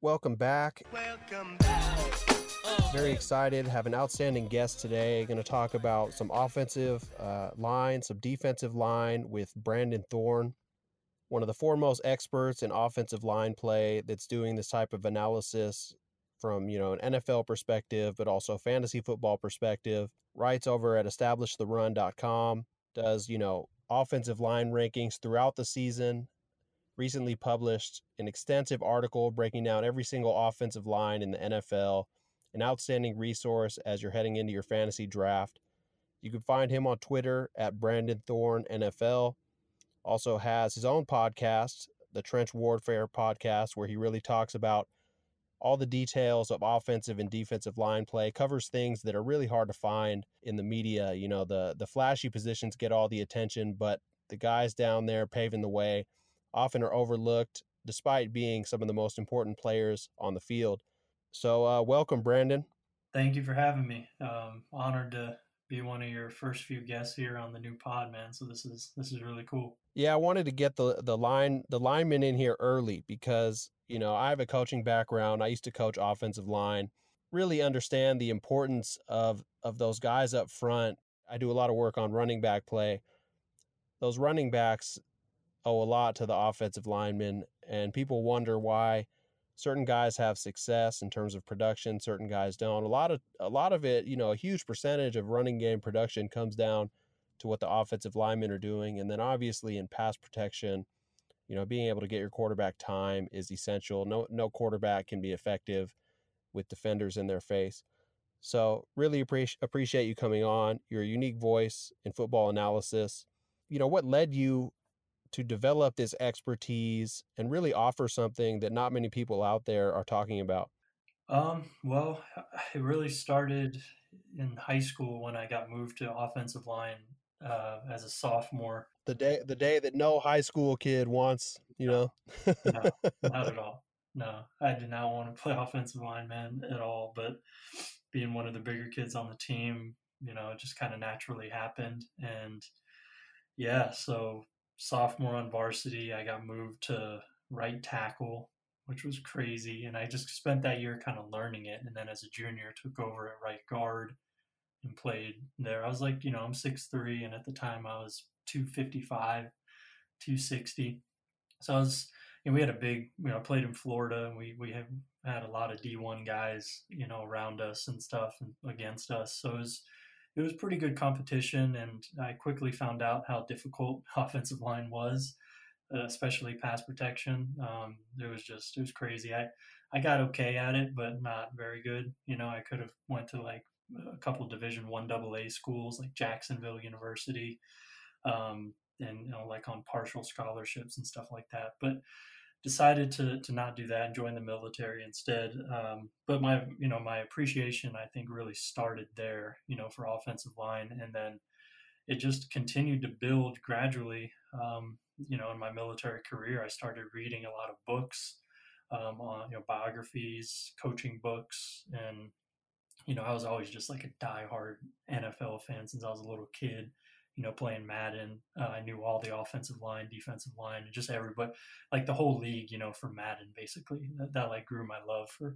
Welcome back. Welcome back. Very excited. Have an outstanding guest today. Going to talk about some offensive uh, line, some defensive line with Brandon Thorn, one of the foremost experts in offensive line play that's doing this type of analysis from you know an NFL perspective, but also fantasy football perspective. Writes over at EstablishTheRun.com. Does you know offensive line rankings throughout the season recently published an extensive article breaking down every single offensive line in the NFL, an outstanding resource as you're heading into your fantasy draft. You can find him on Twitter at Brandon Thorn NFL. Also has his own podcast, the Trench Warfare podcast, where he really talks about all the details of offensive and defensive line play, covers things that are really hard to find in the media. You know, the the flashy positions get all the attention, but the guys down there paving the way often are overlooked despite being some of the most important players on the field. So, uh, welcome, Brandon. Thank you for having me. Um, honored to be one of your first few guests here on the new pod, man. So this is this is really cool. Yeah, I wanted to get the the line the lineman in here early because you know I have a coaching background. I used to coach offensive line. Really understand the importance of of those guys up front. I do a lot of work on running back play. Those running backs owe a lot to the offensive linemen, and people wonder why certain guys have success in terms of production, certain guys don't. A lot of a lot of it, you know, a huge percentage of running game production comes down to what the offensive linemen are doing, and then obviously in pass protection, you know, being able to get your quarterback time is essential. No no quarterback can be effective with defenders in their face. So really appreciate appreciate you coming on. Your unique voice in football analysis. You know what led you to develop this expertise and really offer something that not many people out there are talking about? Um, well, it really started in high school when I got moved to offensive line uh, as a sophomore. The day, the day that no high school kid wants, you know. no, not at all. No, I did not want to play offensive line, man, at all. But being one of the bigger kids on the team, you know, it just kind of naturally happened. And yeah, so sophomore on varsity, I got moved to right tackle, which was crazy. And I just spent that year kind of learning it. And then as a junior, took over at right guard and played there. I was like, you know, I'm 6'3, and at the time I was 255, 260. So I was, and we had a big, you know, I played in Florida, and we we have had a lot of D1 guys, you know, around us and stuff and against us. So it was it was pretty good competition, and I quickly found out how difficult offensive line was, uh, especially pass protection. Um, it was just it was crazy. I I got okay at it, but not very good. You know, I could have went to like a couple Division One AA schools like Jacksonville University, um, and you know, like on partial scholarships and stuff like that. But decided to to not do that and join the military instead. Um, but my you know my appreciation I think really started there, you know, for offensive line, and then it just continued to build gradually. Um, you know, in my military career, I started reading a lot of books um, on you know biographies, coaching books, and you know I was always just like a diehard NFL fan since I was a little kid you know, playing Madden. Uh, I knew all the offensive line, defensive line, and just everybody, like the whole league, you know, for Madden, basically. That, that like grew my love for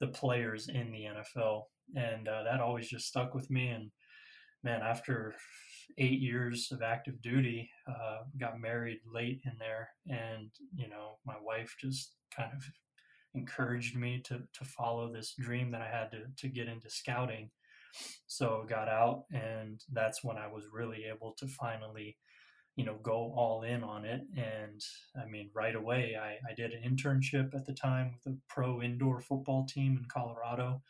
the players in the NFL. And uh, that always just stuck with me. And man, after eight years of active duty, uh, got married late in there. And, you know, my wife just kind of encouraged me to, to follow this dream that I had to, to get into scouting so got out, and that's when I was really able to finally, you know, go all in on it. And I mean, right away, I, I did an internship at the time with a pro indoor football team in Colorado.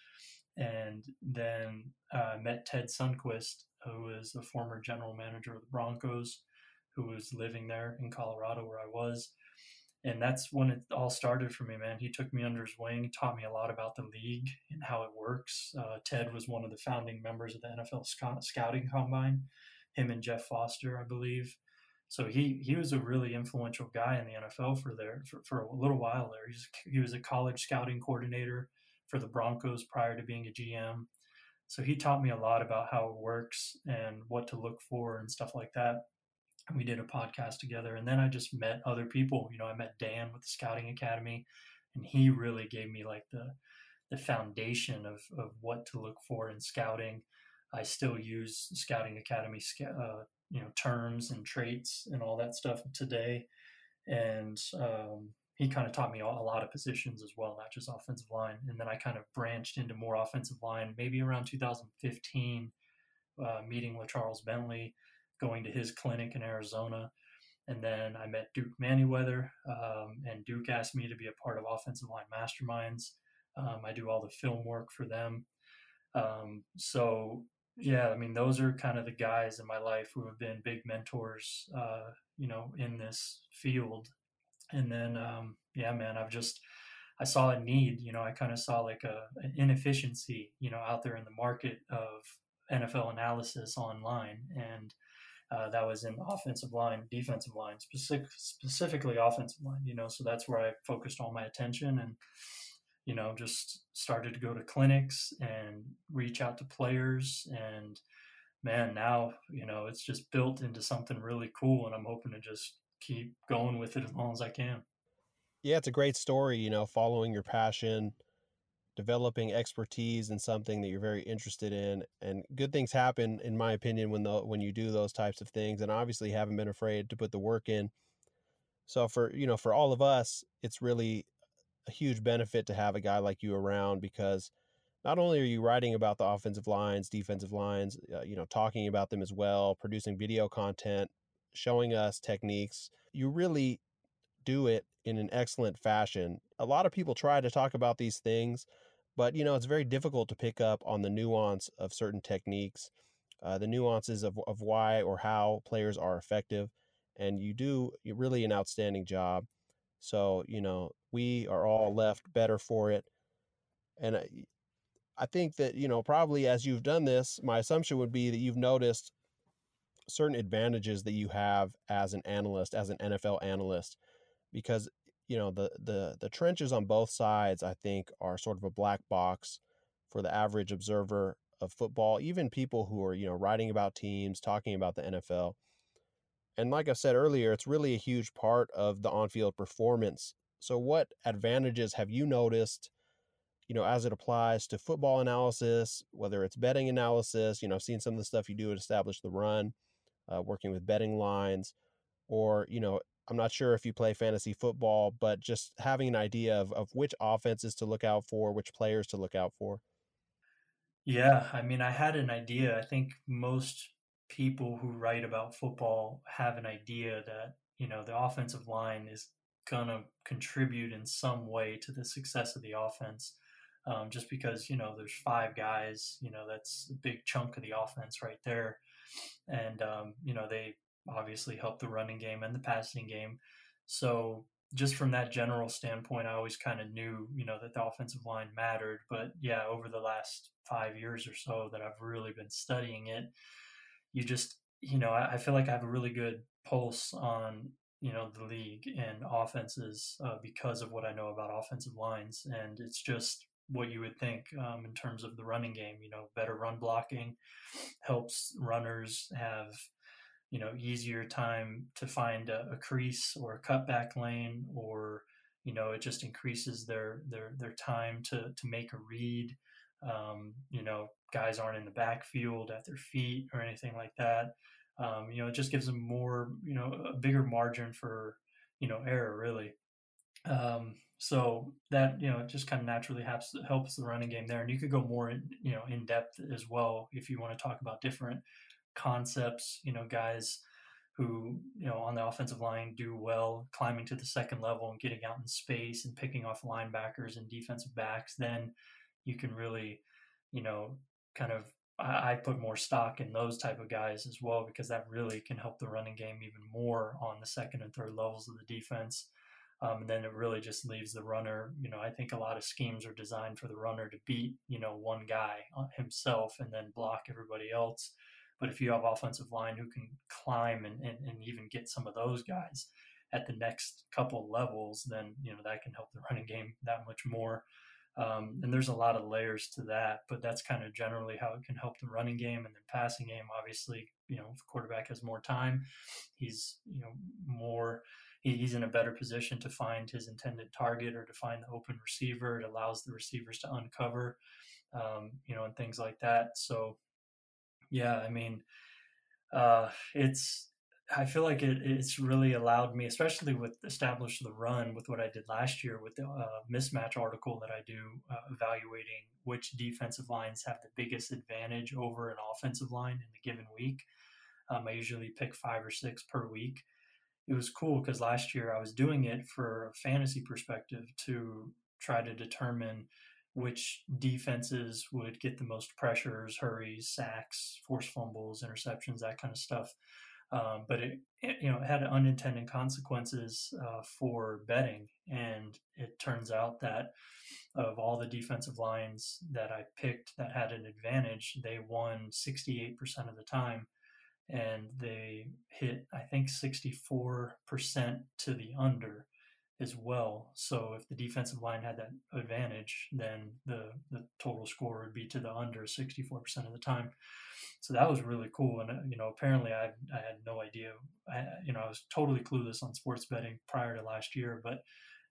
And then uh, met Ted Sundquist, who is the former general manager of the Broncos, who was living there in Colorado where I was and that's when it all started for me, man. He took me under his wing, taught me a lot about the league and how it works. Uh, Ted was one of the founding members of the NFL sc- Scouting Combine. Him and Jeff Foster, I believe. So he he was a really influential guy in the NFL for there for, for a little while there. He's, he was a college scouting coordinator for the Broncos prior to being a GM. So he taught me a lot about how it works and what to look for and stuff like that we did a podcast together and then i just met other people you know i met dan with the scouting academy and he really gave me like the the foundation of of what to look for in scouting. I still use Scouting Academy, uh, you know, terms and traits and all that stuff today, and um, he kind of taught me a lot of positions as well, not just offensive line. And then I kind of branched into more offensive line, maybe around 2015, uh, meeting with Charles Bentley, going to his clinic in Arizona. And then I met Duke Manyweather, um, and Duke asked me to be a part of Offensive Line Masterminds. Um, I do all the film work for them. Um, so, yeah, I mean, those are kind of the guys in my life who have been big mentors, uh, you know, in this field. And then, um, yeah, man, I've just, I saw a need, you know, I kind of saw like a, an inefficiency, you know, out there in the market of NFL analysis online. And, uh, that was in offensive line, defensive line, specific, specifically offensive line. You know, so that's where I focused all my attention and you know just started to go to clinics and reach out to players and man now you know it's just built into something really cool and i'm hoping to just keep going with it as long as i can yeah it's a great story you know following your passion developing expertise in something that you're very interested in and good things happen in my opinion when the when you do those types of things and obviously haven't been afraid to put the work in. So for you know for all of us it's really a huge benefit to have a guy like you around because not only are you writing about the offensive lines defensive lines uh, you know talking about them as well producing video content showing us techniques you really do it in an excellent fashion. A lot of people try to talk about these things but you know, it's very difficult to pick up on the nuance of certain techniques, uh, the nuances of of why or how players are effective, and you do really an outstanding job. So you know, we are all left better for it, and I, I think that you know probably as you've done this, my assumption would be that you've noticed certain advantages that you have as an analyst, as an NFL analyst, because you know the the the trenches on both sides i think are sort of a black box for the average observer of football even people who are you know writing about teams talking about the nfl and like i said earlier it's really a huge part of the on-field performance. So what advantages have you noticed you know as it applies to football analysis whether it's betting analysis you know i've seen some of the stuff you do to establish the run uh, working with betting lines or you know I'm not sure if you play fantasy football, but just having an idea of, of which offenses to look out for, which players to look out for. Yeah, I mean, I had an idea. I think most people who write about football have an idea that, you know, the offensive line is going to contribute in some way to the success of the offense. Um, just because, you know, there's five guys, you know, that's a big chunk of the offense right there. And, um, you know, they obviously help the running game and the passing game. So just from that general standpoint, I always kind of knew, you know, that the offensive line mattered. But yeah, over the last five years or so that I've really been studying it, you just, you know, I, I feel like I have a really good pulse on, you know, the league and offenses uh, because of what I know about offensive lines. And it's just what you would think um, in terms of the running game. You know, better run blocking helps runners have you know easier time to find a, a, crease or a cutback lane or you know it just increases their their their time to to make a read. Um, you know guys aren't in the backfield at their feet or anything like that. Um, you know it just gives them more you know a bigger margin for you know error really. Um, so that you know it just kind of naturally helps helps the running game there. And you could go more in, you know in depth as well if you want to talk about different concepts, you know, guys who, you know, on the offensive line do well climbing to the second level and getting out in space and picking off linebackers and defensive backs, then you can really, you know, kind of I, put more stock in those type of guys as well because that really can help the running game even more on the second and third levels of the defense. Um, and then it really just leaves the runner. You know, I think a lot of schemes are designed for the runner to beat, you know, one guy uh, himself and then block everybody else. But if you have offensive line who can climb and, and, and even get some of those guys at the next couple levels, then you know that can help the running game that much more. Um, and there's a lot of layers to that, but that's kind of generally how it can help the running game and the passing game. Obviously, you know, if quarterback has more time, he's you know more he's in a better position to find his intended target or to find the open receiver. It allows the receivers to uncover, um, you know, and things like that. So, yeah, I mean, uh, it's I feel like it, it's really allowed me, especially with establish the run with what I did last year with the uh, mismatch article that I do, uh, evaluating which defensive lines have the biggest advantage over an offensive line in the given week. Um, I usually pick five or six per week. It was cool because last year I was doing it for a fantasy perspective to try to determine which defenses would get the most pressures, hurries, sacks, forced fumbles, interceptions, that kind of stuff. Um, but it, it, you know it had unintended consequences uh, for betting, and it turns out that of all the defensive lines that I picked that had an advantage, they won 68% of the time, and they hit I think 64% to the under as well. So if the defensive line had that advantage, then the the total score would be to the under 64% of the time. So that was really cool. And uh, you know, apparently I I had no idea. I, you know, I was totally clueless on sports betting prior to last year, but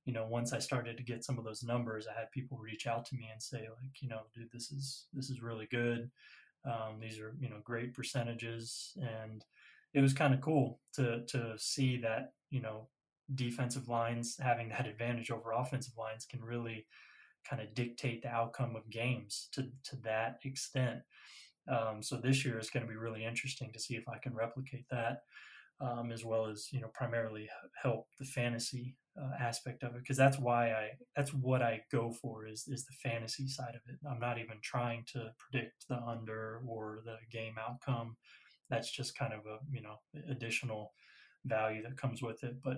you know, once I started to get some of those numbers, I had people reach out to me and say like, you know, dude, this is this is really good. Um, these are you know great percentages, and it was kind of cool to to see that you know defensive lines having that advantage over offensive lines can really kind of dictate the outcome of games to to that extent. Um, so this year is going to be really interesting to see if I can replicate that, um, as well as you know primarily help the fantasy uh, aspect of it because that's why I that's what I go for is is the fantasy side of it. I'm not even trying to predict the under or the game outcome. That's just kind of a you know additional value that comes with it. But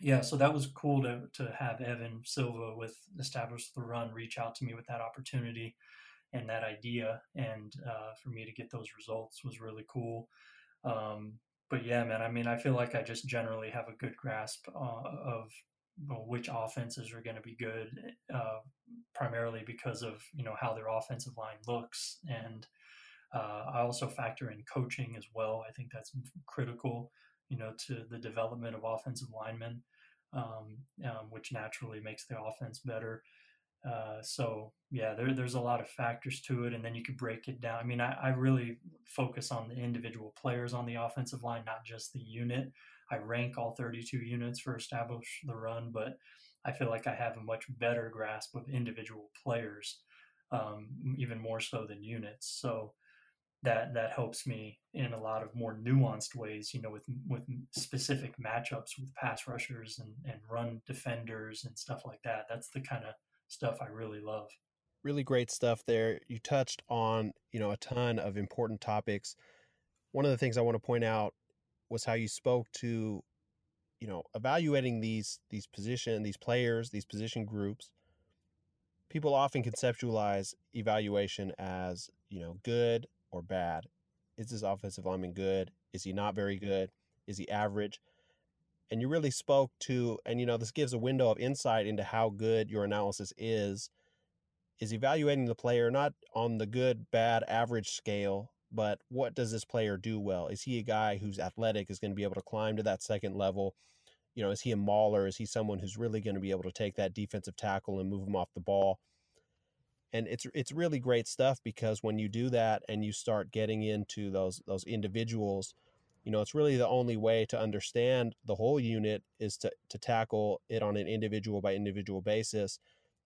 yeah, so that was cool to to have Evan Silva with Establish the Run reach out to me with that opportunity and that idea, and uh, for me to get those results was really cool. Um, but yeah, man, I mean, I feel like I just generally have a good grasp uh, of which offenses are going to be good, uh, primarily because of you know how their offensive line looks, and uh, I also factor in coaching as well. I think that's critical, you know, to the development of offensive linemen, um, um, which naturally makes the offense better. Uh, so yeah, there, there's a lot of factors to it, and then you could break it down. I mean, I, I really focus on the individual players on the offensive line, not just the unit. I rank all 32 units for establish the run, but I feel like I have a much better grasp of individual players, um, even more so than units. So that that helps me in a lot of more nuanced ways, you know, with with specific matchups with pass rushers and, and run defenders and stuff like that. That's the kind of stuff I really love. Really great stuff there. You touched on, you know, a ton of important topics. One of the things I want to point out was how you spoke to, you know, evaluating these these position, these players, these position groups. People often conceptualize evaluation as, you know, good or bad. Is this offensive lineman good? Is he not very good? Is he average? and you really spoke to and you know this gives a window of insight into how good your analysis is is evaluating the player not on the good bad average scale but what does this player do well is he a guy who's athletic is going to be able to climb to that second level you know is he a mauler is he someone who's really going to be able to take that defensive tackle and move him off the ball and it's it's really great stuff because when you do that and you start getting into those those individuals you know it's really the only way to understand the whole unit is to to tackle it on an individual by individual basis.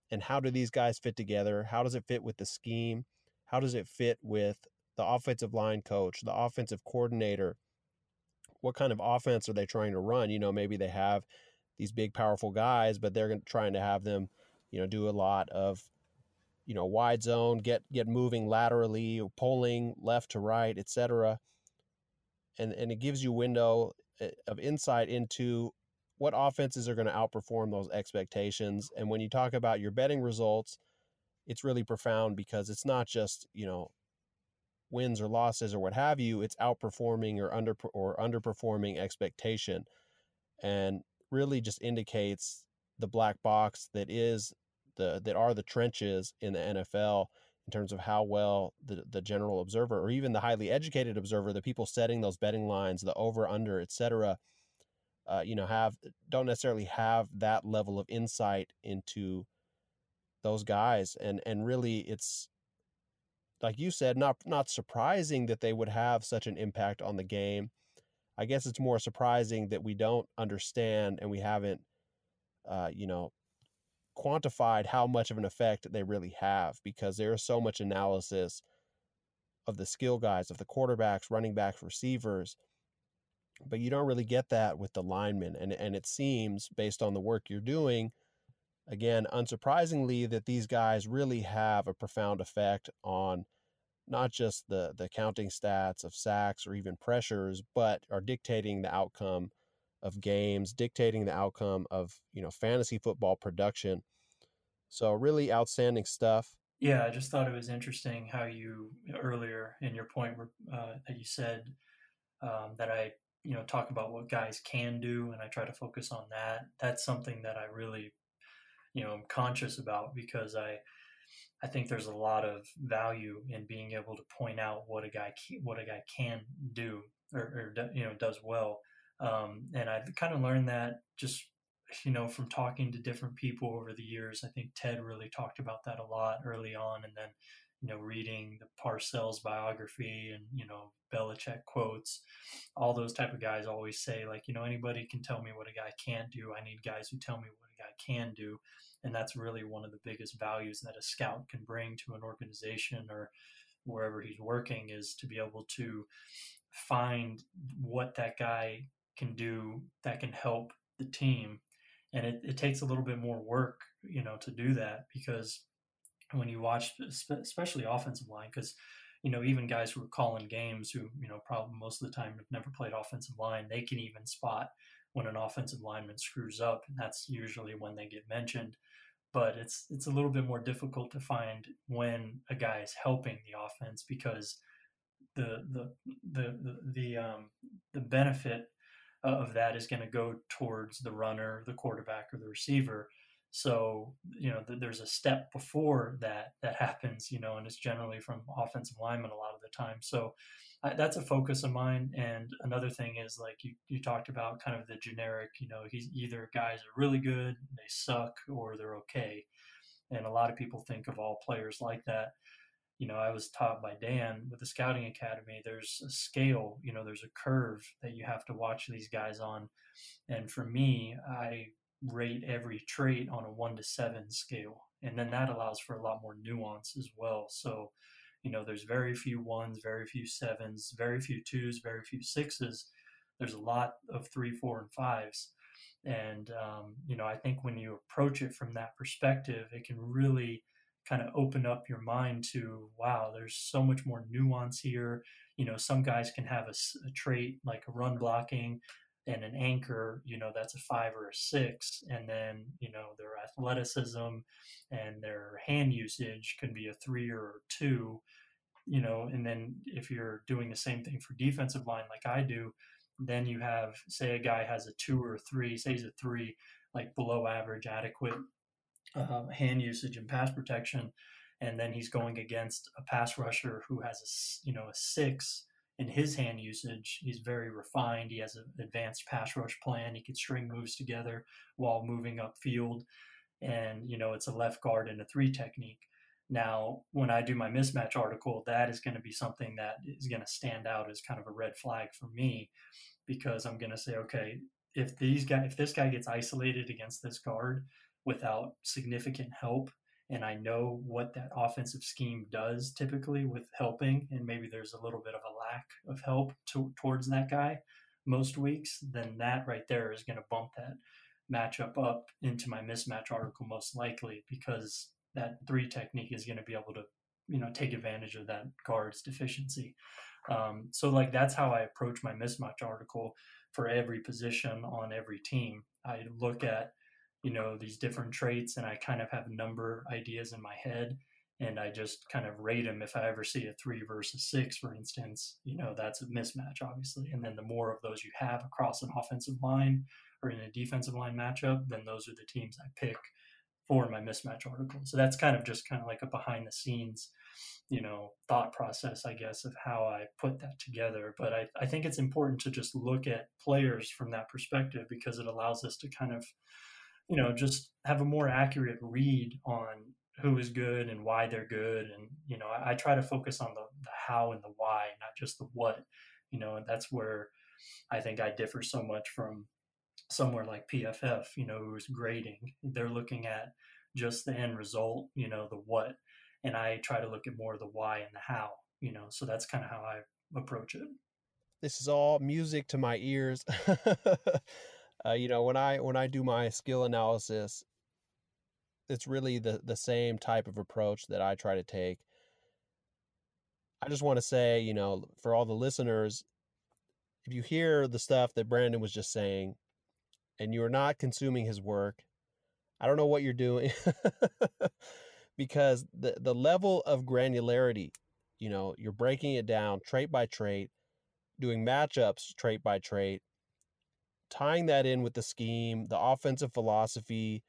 And how do these guys fit together? How does it fit with the scheme? How does it fit with the offensive line coach the offensive coordinator? What kind of offense are they trying to run? You know maybe they have these big powerful guys but they're trying to have them you know do a lot of you know wide zone get get moving laterally pulling left to right etc and and it gives you window eh, of insight into what offenses are going to outperform those expectations. And when you talk about your betting results, it's really profound because it's not just you know wins or losses or what have you. It's outperforming or under or underperforming expectation, and really just indicates the black box that is the that are the trenches in the NFL in terms of how well the, the general observer or even the highly educated observer, the people setting those betting lines, the over under, etc., uh, you know, have don't necessarily have that level of insight into those guys, and and really, it's like you said, not not surprising that they would have such an impact on the game. I guess it's more surprising that we don't understand and we haven't, uh, you know, quantified how much of an effect they really have because there is so much analysis of the skill guys, of the quarterbacks, running backs, receivers, but you don't really get that with the linemen. And and it seems based on the work you're doing, again, unsurprisingly, that these guys really have a profound effect on not just the the counting stats of sacks or even pressures, but are dictating the outcome of games, dictating the outcome of you know fantasy football production. So really outstanding stuff. Yeah, I just thought it was interesting how you earlier in your point uh, that you said um, that I you know talk about what guys can do and i try to focus on that that's something that i really you know i'm conscious about because i i think there's a lot of value in being able to point out what a guy what a guy can do or, or you know does well um, and i kind of learned that just you know from talking to different people over the years i think ted really talked about that a lot early on and then you know, reading the Parcells biography and, you know, Belichick quotes, all those type of guys always say, like, you know, anybody can tell me what a guy can't do. I need guys who tell me what a guy can do. And that's really one of the biggest values that a scout can bring to an organization or wherever he's working is to be able to find what that guy can do that can help the team. And it, it takes a little bit more work, you know, to do that because when you watch, especially offensive line, because you know even guys who are calling games who you know probably most of the time have never played offensive line, they can even spot when an offensive lineman screws up, and that's usually when they get mentioned. But it's it's a little bit more difficult to find when a guy is helping the offense because the the the the, the um, the benefit Uh, of that is going to go towards the runner, the quarterback, or the receiver so, you know, th- there's a step before that that happens, you know, and it's generally from offensive linemen a lot of the time. So I, that's a focus of mine. And another thing is like you, you talked about kind of the generic, you know, he's either guys are really good, they suck, or they're okay. And a lot of people think of all players like that. You know, I was taught by Dan with the Scouting Academy, there's a scale, you know, there's a curve that you have to watch these guys on. And for me, I rate every trait on a one to seven scale. And then that allows for a lot more nuance as well. So, you know, there's very few ones, very few sevens, very few twos, very few sixes. There's a lot of three, four, and fives. And, um, you know, I think when you approach it from that perspective, it can really kind of open up your mind to, wow, there's so much more nuance here. You know, some guys can have a, a trait like a run blocking and an anchor, you know, that's a five or a six. And then, you know, their athleticism and their hand usage can be a three or two, you know, and then if you're doing the same thing for defensive line like I do, then you have, say, a guy has a two or a three, say he's a three, like below average, adequate uh, hand usage and pass protection. And then he's going against a pass rusher who has a, you know, a six in his hand usage, he's very refined. He has an advanced pass rush plan. He can string moves together while moving upfield. And, you know, it's a left guard and a three technique. Now, when I do my mismatch article, that is going to be something that is going to stand out as kind of a red flag for me because I'm going to say, okay, if these guys, if this guy gets isolated against this guard without significant help, and I know what that offensive scheme does typically with helping, and maybe there's a little bit of a lack of help to, towards that guy most weeks, then that right there is going to bump that matchup up into my mismatch article most likely because that three technique is going to be able to you know take advantage of that guard's deficiency. Um, so like that's how I approach my mismatch article for every position on every team. I look at you know these different traits and i kind of have number ideas in my head and i just kind of rate them if i ever see a three versus six for instance you know that's a mismatch obviously and then the more of those you have across an offensive line or in a defensive line matchup then those are the teams i pick for my mismatch article. So that's kind of just kind of like a behind the scenes, you know, thought process, I guess, of how I put that together. But I, I think it's important to just look at players from that perspective because it allows us to kind of, you know, just have a more accurate read on who is good and why they're good. And, you know, I, I try to focus on the, the how and the why, not just the what, you know, and that's where I think I differ so much from somewhere like PFF, you know, who's grading. They're looking at just the end result, you know, the what. And I try to look at more the why and the how, you know, so that's kind of how I approach it. This is all music to my ears. uh, you know, when I when I do my skill analysis, it's really the the same type of approach that I try to take. I just want to say, you know, for all the listeners, if you hear the stuff that Brandon was just saying, and you are not consuming his work, I don't know what you're doing because the, the level of granularity, you know, you're breaking it down trait by trait, doing matchups trait by trait, tying that in with the scheme, the offensive philosophy.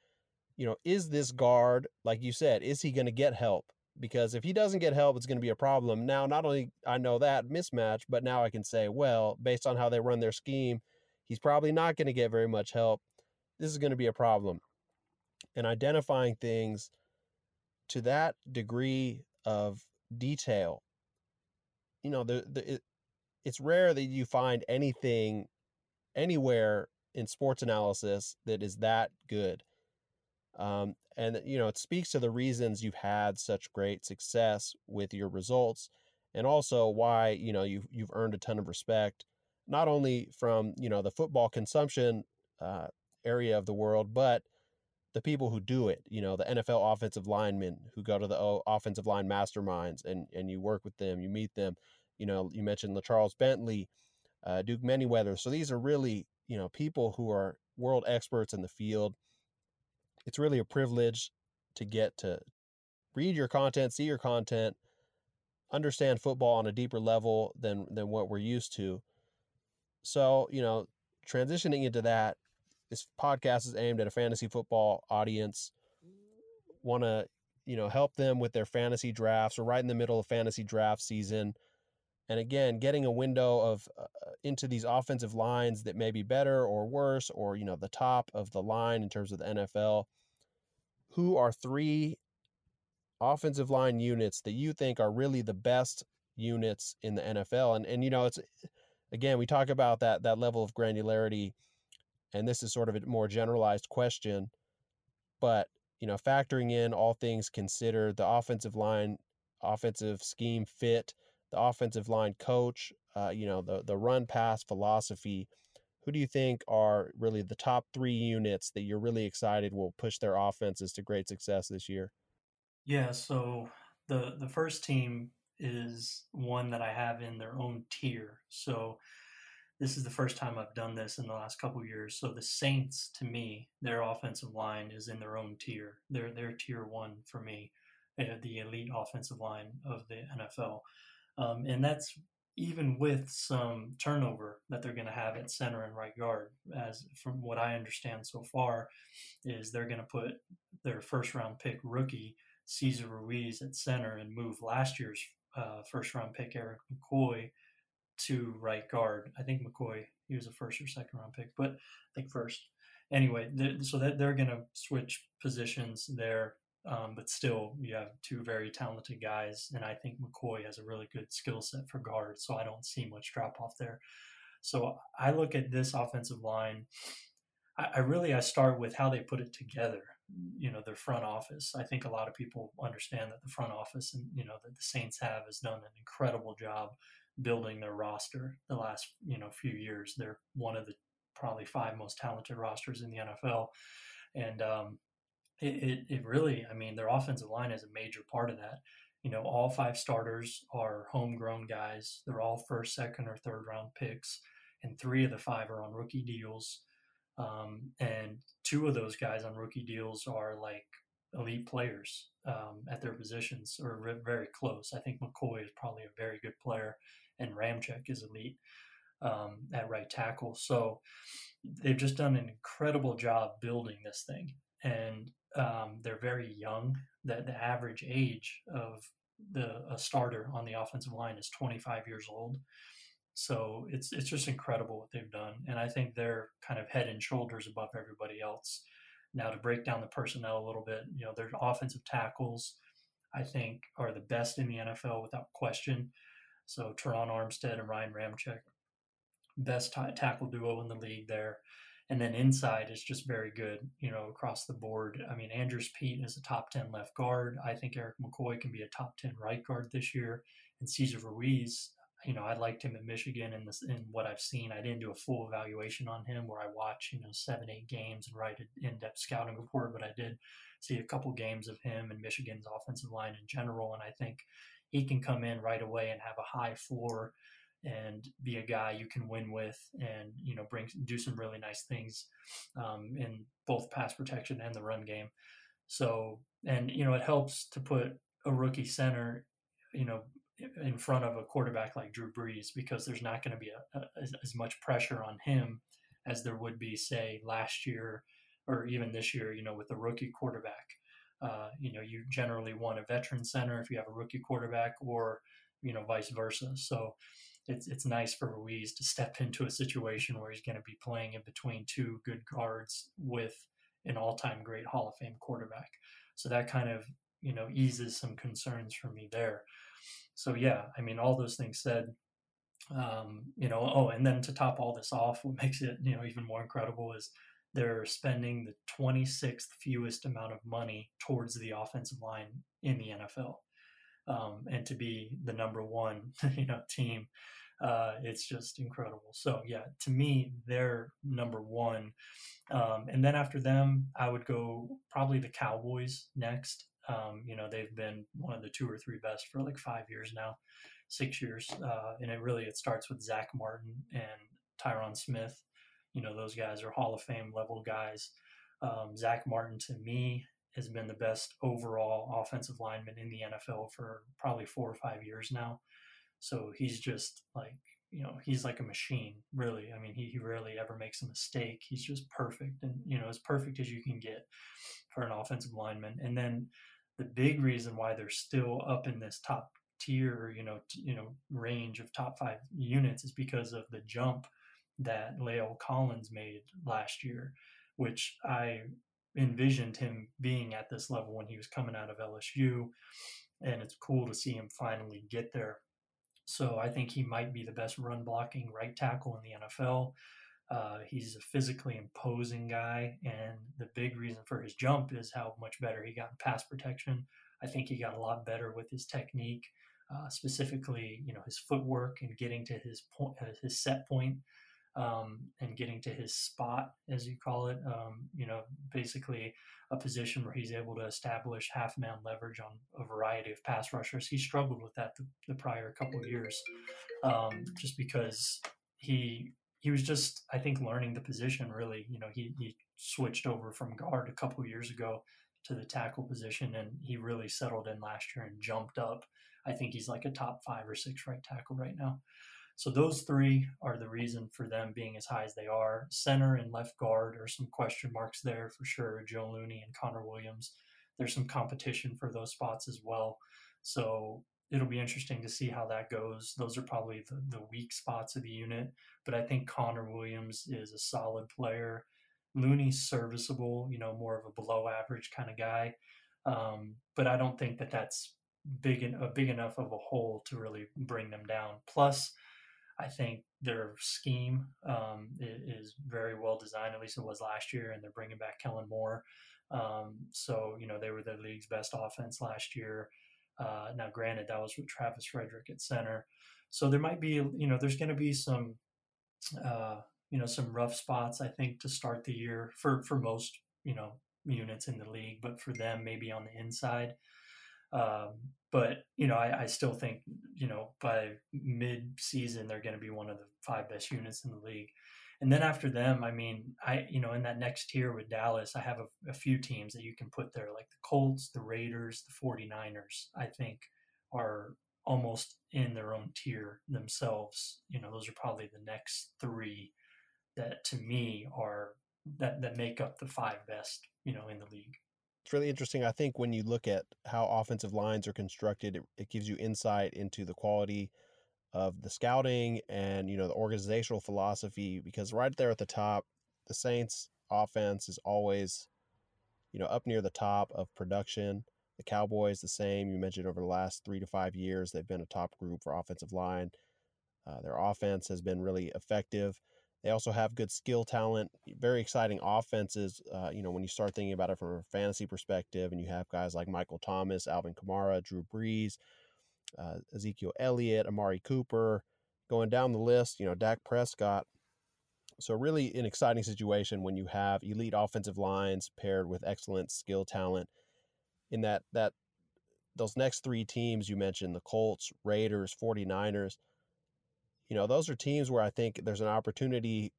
You know, is this guard, like you said, is he going to get help? Because if he doesn't get help, it's going to be a problem. Now, not only I know that mismatch, but now I can say, well, based on how they run their scheme, He's probably not going to get very much help. This is going to be a problem. And identifying things to that degree of detail, you know, the, the it, it's rare that you find anything anywhere in sports analysis that is that good. Um, and you know, it speaks to the reasons you've had such great success with your results, and also why you know you've you've earned a ton of respect not only from you know the football consumption uh, area of the world, but the people who do it. You know, the NFL offensive linemen who go to the offensive line masterminds, and and you work with them, you meet them. You know, you mentioned Charles Bentley, uh, Duke Manyweather. So these are really you know people who are world experts in the field. It's really a privilege to get to read your content, see your content, understand football on a deeper level than than what we're used to. So, you know, transitioning into that, this podcast is aimed at a fantasy football audience. Want to, you know, help them with their fantasy drafts. We're right in the middle of fantasy draft season. And again, getting a window of uh, into these offensive lines that may be better or worse, or you know, the top of the line in terms of the NFL. Who are three offensive line units that you think are really the best units in the NFL? And and you know, it's again, we talk about that that level of granularity, and this is sort of a more generalized question, but you know, factoring in all things considered, the offensive line, offensive scheme fit, the offensive line coach, uh, you know, the the run pass philosophy. Who do you think are really the top three units that you're really excited will push their offenses to great success this year? Yeah, so the the first team is one that I have in their own tier. So this is the first time I've done this in the last couple years. So the Saints, to me, their offensive line is in their own tier. They're they're tier one for me, uh, the elite offensive line of the NFL, um, and that's even with some turnover that they're going to have at center and right guard. As from what I understand so far, is they're going to put their first round pick rookie Cesar Ruiz at center and move last year's uh, first round pick Erik McCoy to right guard. I think McCoy he was a first or second round pick, but I think first. Anyway, so that they're going to switch positions there, um, but still you have two very talented guys, and I think McCoy has a really good skill set for guard, so I don't see much drop off there. So I look at this offensive line. I, I really I start with how they put it together you know their front office. I think a lot of people understand that the front office and you know that the Saints have has done an incredible job building their roster the last you know few years. They're one of the probably five most talented rosters in the NFL, and um, it, it, it really I mean their offensive line is a major part of that. You know, all five starters are homegrown guys. They're all first, second, or third round picks, and three of the five are on rookie deals. Um, and two of those guys on rookie deals are like elite players um, at their positions or re- very close. I think McCoy is probably a very good player, and Ramczyk is elite um, at right tackle. So they've just done an incredible job building this thing. And um, they're very young. The, the average age of the a starter on the offensive line is 25 years old. So it's it's just incredible what they've done, and I think they're kind of head and shoulders above everybody else. Now to break down the personnel a little bit, you know, their offensive tackles, I think, are the best in the NFL without question. So Terron Armstead and Ryan Ramczyk, best t- tackle duo in the league there. And then inside is just very good, you know, across the board. I mean, Andrus Peat is a top 10 left guard. I think Erik McCoy can be a top 10 right guard this year. And Cesar Ruiz, you know, I liked him at Michigan in this in what I've seen. I didn't do a full evaluation on him where I watch, you know, seven, eight games and write an in-depth scouting report, but I did see a couple games of him and Michigan's offensive line in general. And I think he can come in right away and have a high floor and be a guy you can win with and you know bring do some really nice things um, in both pass protection and the run game. So and you know it helps to put a rookie center you know in front of a quarterback like Drew Brees because there's not going to be a, a, as, much pressure on him as there would be say last year or even this year you know with a rookie quarterback. Uh, you know you generally want a veteran center if you have a rookie quarterback or you know vice versa. So it's it's nice for Ruiz to step into a situation where he's going to be playing in between two good guards with an all-time great Hall of Fame quarterback. So that kind of you know eases some concerns for me there. So yeah, I mean all those things said, um, you know. Oh, and then to top all this off, what makes it you know even more incredible is they're spending the 26th fewest amount of money towards the offensive line in the NFL. Um, and to be the number one, you know, team uh, it's just incredible. So yeah, to me, they're number one. Um, and then after them, I would go probably the Cowboys next. Um, you know, they've been one of the two or three best for like five years now, six years. Uh, and it really, it starts with Zack Martin and Tyron Smith. You know, those guys are Hall of Fame level guys. Um, Zack Martin, to me, has been the best overall offensive lineman in the NFL for probably four or five years now. So he's just like, you know, he's like a machine, really. I mean, he, he rarely ever makes a mistake. He's just perfect and, you know, as perfect as you can get for an offensive lineman. And then the big reason why they're still up in this top tier, you know, t- you know, range of top five units is because of the jump that La'el Collins made last year, which I envisioned him being at this level when he was coming out of LSU. And it's cool to see him finally get there. So I think he might be the best run blocking right tackle in the NFL. Uh, he's a physically imposing guy, and the big reason for his jump is how much better he got in pass protection. I think he got a lot better with his technique, uh, specifically, you know, his footwork and getting to his point, uh, his set point, um, and getting to his spot, as you call it. Um, you know, basically a position where he's able to establish half man leverage on a variety of pass rushers. He struggled with that the, the prior couple of years, um, just because he he was just I think learning the position really. You know, he he switched over from guard a couple of years ago to the tackle position, and he really settled in last year and jumped up. I think he's like a top five or six right tackle right now. So those three are the reason for them being as high as they are. Center and left guard are some question marks there for sure. Joe Looney and Connor Williams. There's some competition for those spots as well. So it'll be interesting to see how that goes. Those are probably the, the weak spots of the unit. But I think Connor Williams is a solid player. Looney's serviceable, you know, more of a below average kind of guy. Um, but I don't think that that's big a big enough of a hole to really bring them down. Plus, I think their scheme um, is very well designed. At least it was last year, and they're bringing back Kellen Moore. Um, so you know they were the league's best offense last year. Uh, now, granted, that was with Travis Frederick at center, so there might be you know there's going to be some uh, you know some rough spots I think to start the year for for most you know units in the league, but for them maybe on the inside. Um, but you know, I, I, still think you know by mid-season they're going to be one of the five best units in the league. And then after them, I mean, I you know in that next tier with Dallas, I have a, a few teams that you can put there, like the Colts, the Raiders, the 49ers. I think are almost in their own tier themselves. You know, those are probably the next three that to me are that that make up the five best, you know, in the league. It's really interesting. I think when you look at how offensive lines are constructed, it, it gives you insight into the quality of the scouting and you know the organizational philosophy because right there at the top the saints offense is always you know up near the top of production the cowboys the same you mentioned over the last three to five years they've been a top group for offensive line uh, their offense has been really effective they also have good skill talent very exciting offenses uh, you know when you start thinking about it from a fantasy perspective and you have guys like michael thomas alvin kamara drew brees uh, Ezekiel Elliott, Amari Cooper, going down the list, you know, Dak Prescott. So, really, an exciting situation when you have elite offensive lines paired with excellent skill talent. In that, that those next three teams you mentioned, the Colts, Raiders, 49ers, you know, those are teams where I think there's an opportunity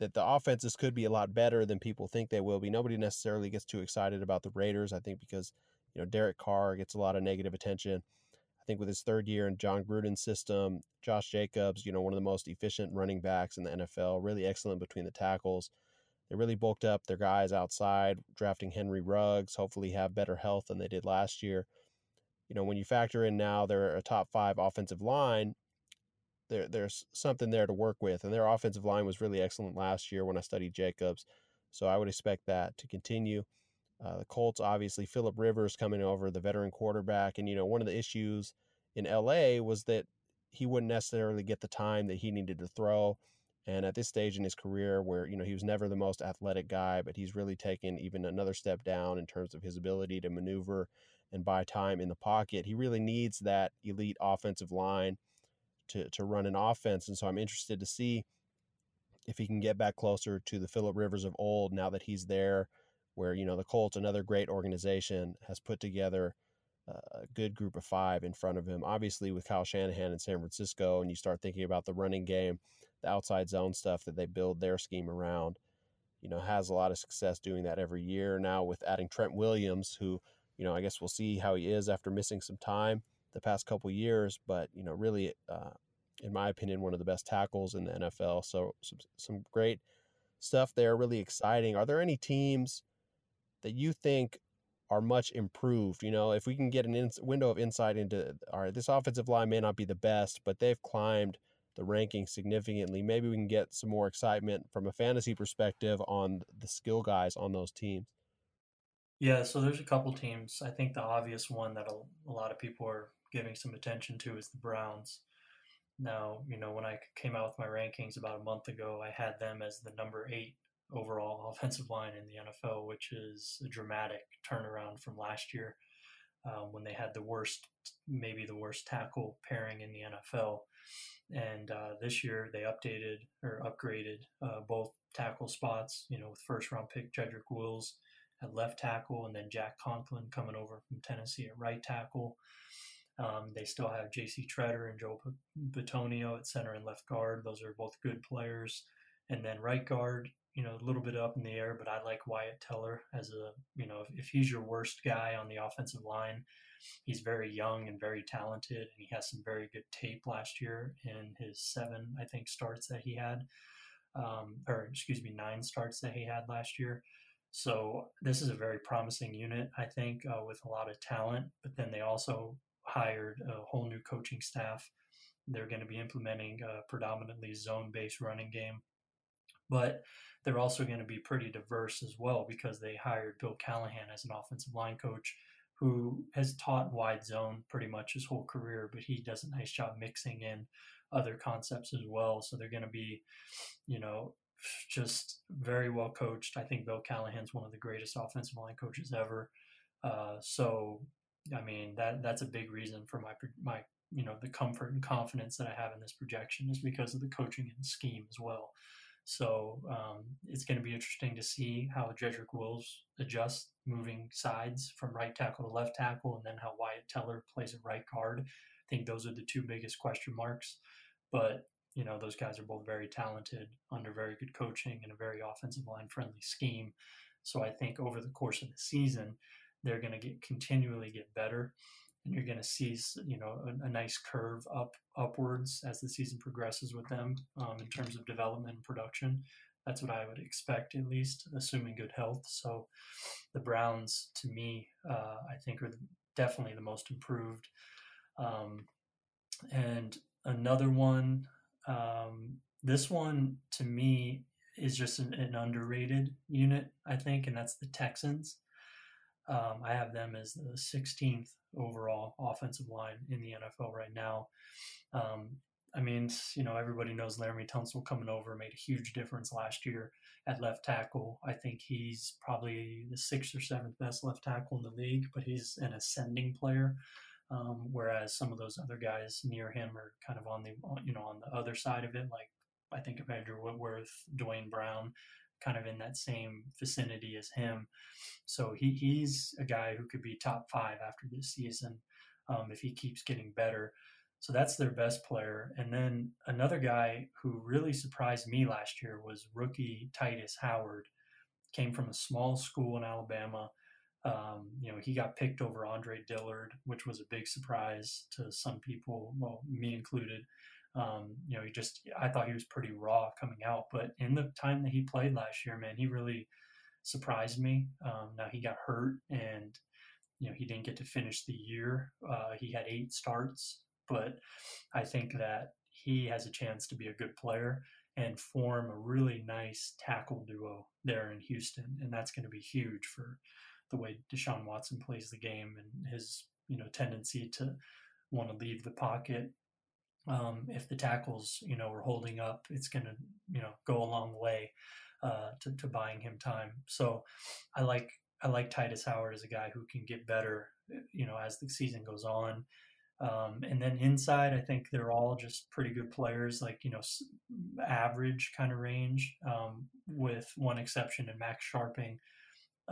that the offenses could be a lot better than people think they will be. Nobody necessarily gets too excited about the Raiders, I think, because, you know, Derek Carr gets a lot of negative attention. I think with his third year in Jon Gruden's system, Josh Jacobs, you know, one of the most efficient running backs in the NFL, really excellent between the tackles. They really bulked up their guys outside, drafting Henry Ruggs, hopefully have better health than they did last year. You know, when you factor in now they're a top five offensive line, there, there's something there to work with. And their offensive line was really excellent last year when I studied Jacobs. So I would expect that to continue. Uh, the Colts, obviously, Philip Rivers coming over, the veteran quarterback. And, you know, one of the issues in LA was that he wouldn't necessarily get the time that he needed to throw. And at this stage in his career, where, you know, he was never the most athletic guy, but he's really taken even another step down in terms of his ability to maneuver and buy time in the pocket. He really needs that elite offensive line to, to run an offense. And so I'm interested to see if he can get back closer to the Philip Rivers of old now that he's there where you know the Colts, another great organization, has put together a good group of five in front of him. Obviously, with Kyle Shanahan in San Francisco, and you start thinking about the running game, the outside zone stuff that they build their scheme around, you know, has a lot of success doing that every year. Now with adding Trent Williams, who you know, I guess we'll see how he is after missing some time the past couple years, but you know, really, uh, in my opinion, one of the best tackles in the NFL. So some, some great stuff there, really exciting. Are there any teams? that you think are much improved. You know, if we can get an window of insight into, all right, this offensive line may not be the best, but they've climbed the ranking significantly. Maybe we can get some more excitement from a fantasy perspective on the skill guys on those teams. Yeah, so there's a couple teams. I think the obvious one that a, a lot of people are giving some attention to is the Browns. Now, you know, when I came out with my rankings about a month ago, I had them as the number eight overall offensive line in the NFL, which is a dramatic turnaround from last year um, when they had the worst, maybe the worst tackle pairing in the NFL. And uh, this year they updated or upgraded uh, both tackle spots, you know, with first round pick Jedrick Wills at left tackle and then Jack Conklin coming over from Tennessee at right tackle. Um, they still have J.C. Tretter and Joe Bitonio at center and left guard. Those are both good players. And then right guard, you know, a little bit up in the air, but I like Wyatt Teller as a, you know, if, if he's your worst guy on the offensive line, he's very young and very talented, and he has some very good tape last year in his seven, I think, starts that he had, um, or excuse me, nine starts that he had last year. So this is a very promising unit, I think, uh, with a lot of talent. But then they also hired a whole new coaching staff. They're going to be implementing a predominantly zone-based running game but they're also going to be pretty diverse as well because they hired Bill Callahan as an offensive line coach who has taught wide zone pretty much his whole career, but he does a nice job mixing in other concepts as well. So they're going to be, you know, just very well coached. I think Bill Callahan's one of the greatest offensive line coaches ever. Uh, so, I mean, that that's a big reason for my my you know the comfort and confidence that I have in this projection is because of the coaching and the scheme as well. So um, it's going to be interesting to see how Jedrick Wills adjusts moving sides from right tackle to left tackle, and then how Wyatt Teller plays at right guard. I think those are the two biggest question marks. But you know, those guys are both very talented under very good coaching and a very offensive line friendly scheme. So I think over the course of the season, they're going to get continually get better and you're going to see you know a, a, nice curve up upwards as the season progresses with them um, in terms of development and production. That's what I would expect, at least, assuming good health. So the Browns, to me, uh, I think are definitely the most improved. Um, and another one, um, this one to me is just an, an, underrated unit, I think, and that's the Texans. Um, I have them as the 16th overall offensive line in the NFL right now. Um, I mean, you know, everybody knows Laremy Tunsil coming over made a huge difference last year at left tackle. I think he's probably the sixth or seventh best left tackle in the league, but he's an ascending player. Um, whereas some of those other guys near him are kind of on the, you know, on the other side of it. Like I think of Andrew Whitworth, Duane Brown, kind of in that same vicinity as him. So he, he's a guy who could be top five after this season um, if he keeps getting better. So that's their best player. And then another guy who really surprised me last year was rookie Tytus Howard. Came from a small school in Alabama. Um, you know, he got picked over Andre Dillard, which was a big surprise to some people, well, me included. Um, you know, he just, I thought he was pretty raw coming out, but in the time that he played last year, man, he really surprised me. Um, now he got hurt and, you know, he didn't get to finish the year. Uh, he had eight starts but I think that he has a chance to be a good player and form a really nice tackle duo there in Houston, and that's going to be huge for the way Deshaun Watson plays the game and his you know tendency to want to leave the pocket. Um, if the tackles you know are holding up, it's going to you know go a long way uh, to, to buying him time. So I like I like Tytus Howard as a guy who can get better you know as the season goes on um, and then inside, I think they're all just pretty good players, like, you know, average kind of range, um, with one exception in Max Scharping,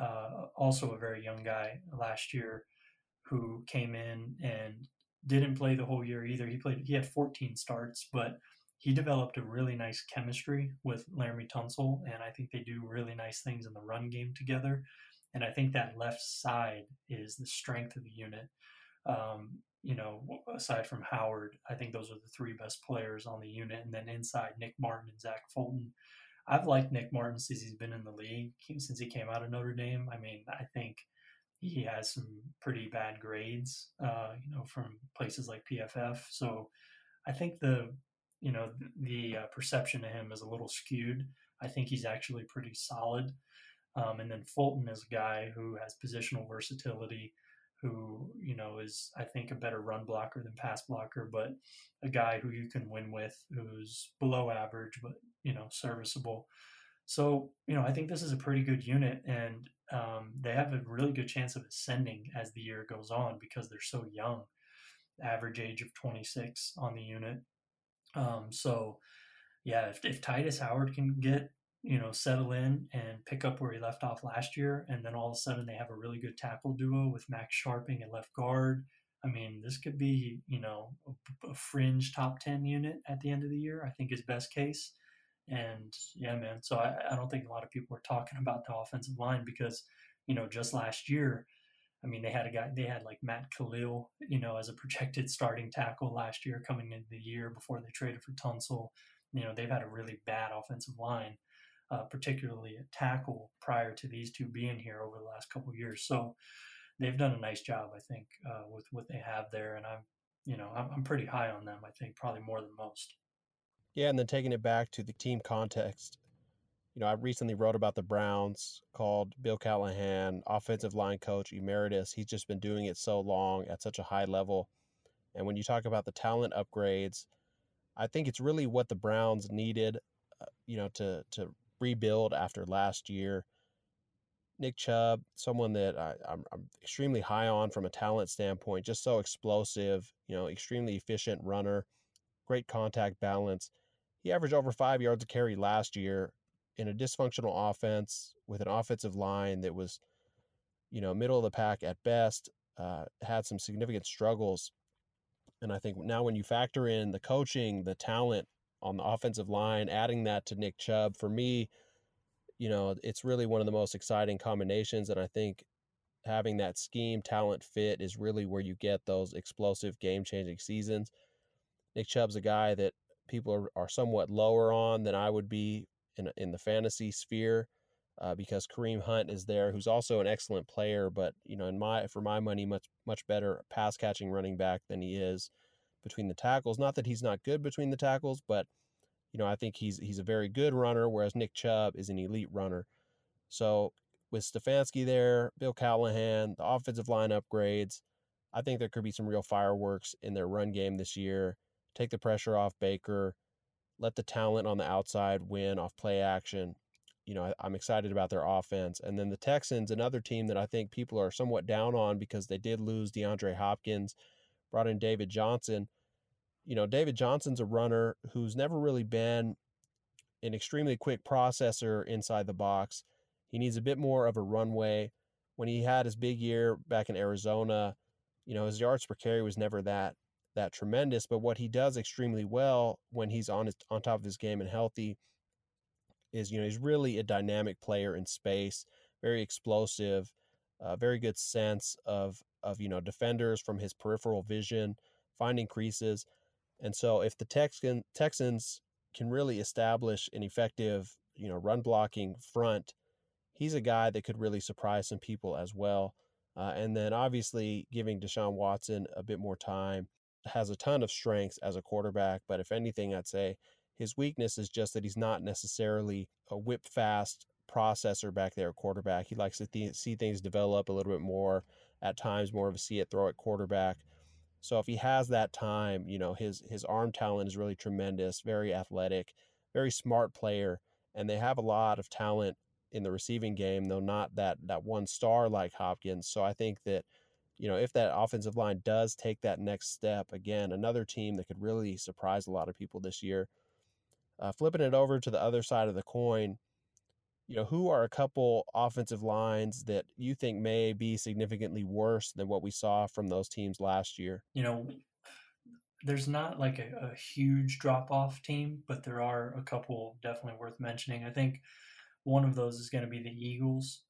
uh, also a very young guy last year who came in and didn't play the whole year either. He played, he had 14 starts, but he developed a really nice chemistry with Laremy Tunsil, and I think they do really nice things in the run game together. And I think that left side is the strength of the unit. Um, you know, aside from Howard, I think those are the three best players on the unit. And then inside, Nick Martin and Zach Fulton. I've liked Nick Martin since he's been in the league, since he came out of Notre Dame. I mean, I think he has some pretty bad grades, uh, you know, from places like PFF. So I think the, you know, the, uh, perception of him is a little skewed. I think he's actually pretty solid. Um, and then Fulton is a guy who has positional versatility who you know is I think a better run blocker than pass blocker, but a guy who you can win with who's below average but you know serviceable. So you know I think this is a pretty good unit, and um, they have a really good chance of ascending as the year goes on because they're so young. Average age of 26 on the unit. Um, so yeah, if, if Tytus Howard can get you know, settle in and pick up where he left off last year. And then all of a sudden they have a really good tackle duo with Max Scharping at left guard. I mean, this could be, you know, a, a, fringe top 10 unit at the end of the year, I think is best case. And yeah, man. So I, I don't think a lot of people are talking about the offensive line because, you know, just last year, I mean, they had a guy, they had like Matt Kalil, you know, as a projected starting tackle last year coming into the year before they traded for Tunsil. You know, they've had a really bad offensive line uh, particularly at tackle, prior to these two being here over the last couple years. So they've done a nice job, I think, uh, with what they have there, and I'm, you know, I'm, I'm pretty high on them. I think probably more than most. Yeah, and then taking it back to the team context, you know, I recently wrote about the Browns called Bill Callahan, offensive line coach emeritus. He's just been doing it so long at such a high level. And when you talk about the talent upgrades, I think it's really what the Browns needed, uh, you know, to to rebuild after last year. Nick Chubb, someone that I, am extremely high on from a talent standpoint, just so explosive, you know, extremely efficient runner, great contact balance. He averaged over five yards a carry last year in a dysfunctional offense with an offensive line that was, you know, middle of the pack at best, uh, had some significant struggles. And I think now when you factor in the coaching, the talent on the offensive line, adding that to Nick Chubb, for me, you know, it's really one of the most exciting combinations. And I think having that scheme, talent, fit is really where you get those explosive, game changing seasons. Nick Chubb's a guy that people are, are somewhat lower on than I would be in in the fantasy sphere uh, because Kareem Hunt is there, who's also an excellent player, but you know, in my for my money, much much better pass catching running back than he is between the tackles. Not that he's not good between the tackles, but you know, I think he's he's a very good runner, whereas Nick Chubb is an elite runner. So with Stefanski there, Bill Callahan, the offensive line upgrades, I think there could be some real fireworks in their run game this year. Take the pressure off Baker, let the talent on the outside win off play action. You know, I'm excited about their offense. And then the Texans, another team that I think people are somewhat down on because they did lose DeAndre Hopkins, brought in David Johnson. You know, David Johnson's a runner who's never really been an extremely quick processor inside the box. He needs a bit more of a runway. When he had his big year back in Arizona, you know, his yards per carry was never that that tremendous, but what he does extremely well when he's on his, on top of his game and healthy is, you know, he's really a dynamic player in space, very explosive, uh, very good sense of of you know defenders from his peripheral vision, finding creases, and so if the Texan Texans can really establish an effective you know run blocking front he's a guy that could really surprise some people as well. Uh, and then obviously giving Deshaun Watson a bit more time has a ton of strengths as a quarterback. But if anything, I'd say his weakness is just that he's not necessarily a whip fast processor back there quarterback. He likes to th- see things develop a little bit more at times, more of a see it throw at quarterback. So if he has that time, you know, his his arm talent is really tremendous, very athletic, very smart player, and they have a lot of talent in the receiving game, though not that that one star like Hopkins. So I think that you know if that offensive line does take that next step, again, another team that could really surprise a lot of people this year. Uh, flipping it over to the other side of the coin, you know, who are a couple offensive lines that you think may be significantly worse than what we saw from those teams last year? You know, there's not like a, a huge drop off team, but there are a couple definitely worth mentioning. I think one of those is going to be the Eagles.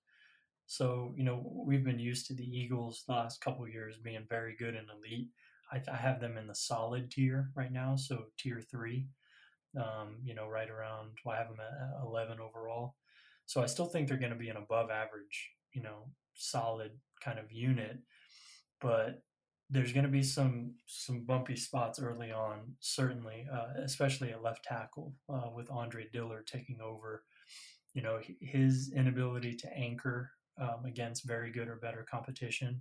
So, you know, we've been used to the Eagles the last couple years being very good and elite. I, I, have them in the solid tier right now, so tier three, um, you know, right around, well, I have them at 11 overall. So I still think they're going to be an above average, you know, solid kind of unit. But there's going to be some some bumpy spots early on, certainly, uh, especially at left tackle uh, with Andre Dillard taking over you know his inability to anchor um, against very good or better competition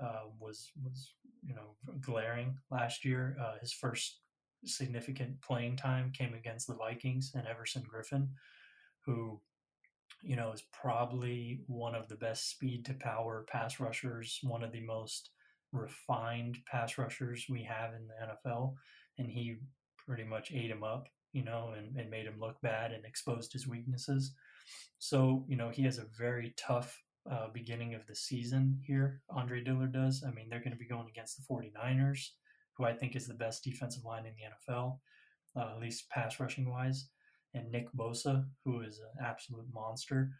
uh, was was you know glaring last year. Uh, his first significant playing time came against the Vikings and Everson Griffen, who you know is probably one of the best speed to power pass rushers, one of the most refined pass rushers we have in the NFL, and he pretty much ate him up you know, and, and made him look bad and exposed his weaknesses. So, you know, he has a very tough uh, beginning of the season here, Andre Dillard does. I mean, they're going to be going against the 49ers, who I think is the best defensive line in the NFL, uh, at least pass rushing wise, and Nick Bosa, who is an absolute monster.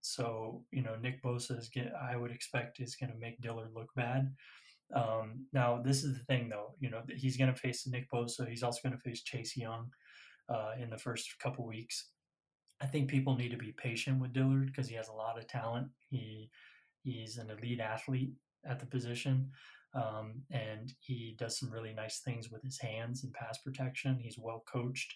So, you know, Nick Bosa is get, I would expect is going to make Dillard look bad. Um, now, this is the thing, though. You know, he's going to face Nick Bosa. He's also going to face Chase Young uh, in the first couple weeks. I think people need to be patient with Dillard because he has a lot of talent. He he's an elite athlete at the position, um, and he does some really nice things with his hands and pass protection. He's well coached.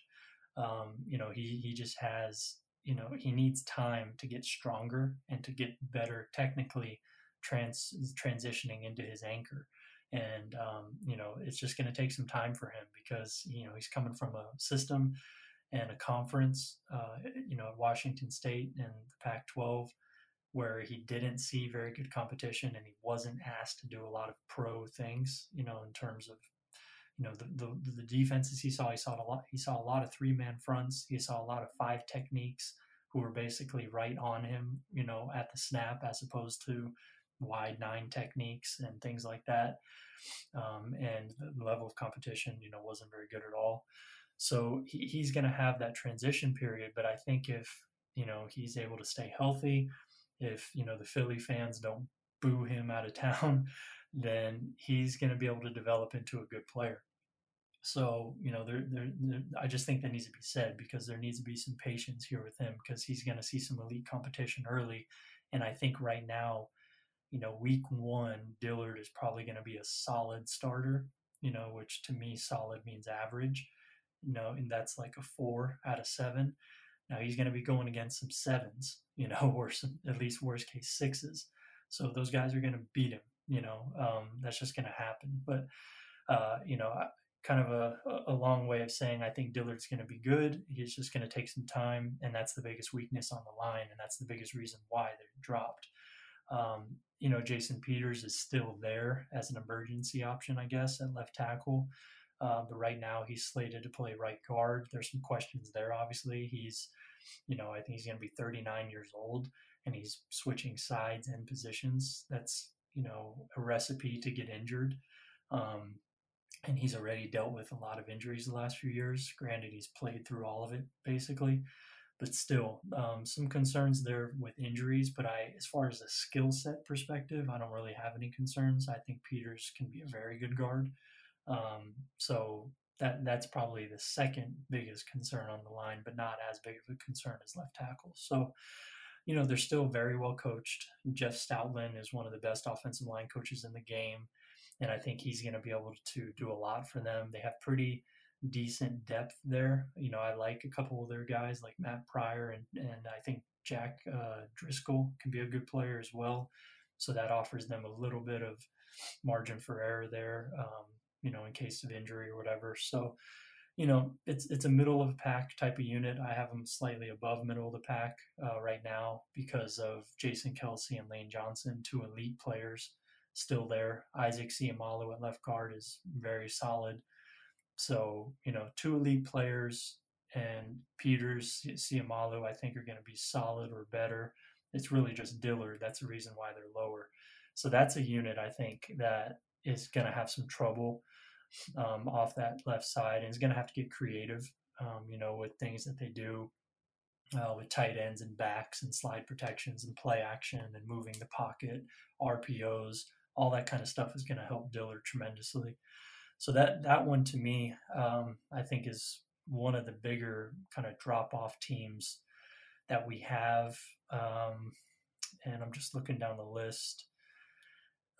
Um, you know, he he just has you know he needs time to get stronger and to get better technically trans transitioning into his anchor and um, you know it's just going to take some time for him because you know he's coming from a system and a conference uh, you know at washington state and the pac 12 where he didn't see very good competition and he wasn't asked to do a lot of pro things you know in terms of you know the, the, the defenses he saw he saw a lot he saw a lot of three man fronts he saw a lot of five techniques who were basically right on him you know at the snap as opposed to wide nine techniques and things like that. Um, and the level of competition, you know, wasn't very good at all. So he, he's going to have that transition period. But I think if, you know, he's able to stay healthy, if, you know, the Philly fans don't boo him out of town, then he's going to be able to develop into a good player. So, you know, there, there, there, I just think that needs to be said because there needs to be some patience here with him because he's going to see some elite competition early. And I think right now, you know, week one, Dillard is probably going to be a solid starter, you know, which to me, solid means average, you know, and that's like a four out of seven. Now he's going to be going against some sevens, you know, or some at least worst case sixes. So those guys are going to beat him, you know, um, that's just going to happen. But, uh, you know, kind of a, a long way of saying I think Dillard's going to be good. He's just going to take some time, and that's the biggest weakness on the line, and that's the biggest reason why they're dropped. Um, you know, Jason Peters is still there as an emergency option, I guess, at left tackle. Uh, but right now he's slated to play right guard. There's some questions there. Obviously, he's, you know, I think he's going to be 39 years old, and he's switching sides and positions. That's you know a recipe to get injured. Um, and he's already dealt with a lot of injuries the last few years. Granted, he's played through all of it basically, but still, um, some concerns there with injuries. But I, as far as a skill set perspective, I don't really have any concerns. I think Peters can be a very good guard. Um, so that that's probably the second biggest concern on the line, but not as big of a concern as left tackle. So, you know, they're still very well coached. Jeff Stoutland is one of the best offensive line coaches in the game and I think he's going to be able to do a lot for them. They have pretty decent depth there. You know, I like a couple of their guys like Matt Pryor, and and I think Jack uh, Driscoll can be a good player as well. So that offers them a little bit of margin for error there. Um, you know, in case of injury or whatever. So, you know, it's it's a middle of pack type of unit. I have them slightly above middle of the pack uh, right now because of Jason Kelce and Lane Johnson, two elite players still there. Isaac Seumalo at left guard is very solid. So, you know, two elite players and Peters, Seumalo, I think are going to be solid or better. It's really just Dillard. That's the reason why they're lower. So that's a unit I think that is going to have some trouble um, off that left side and is going to have to get creative, um, you know, with things that they do uh, with tight ends and backs and slide protections and play action and moving the pocket, RPOs, all that kind of stuff is going to help Dillard tremendously. So that that one to me, um, I think is one of the bigger kind of drop off teams that we have. Um, and I'm just looking down the list.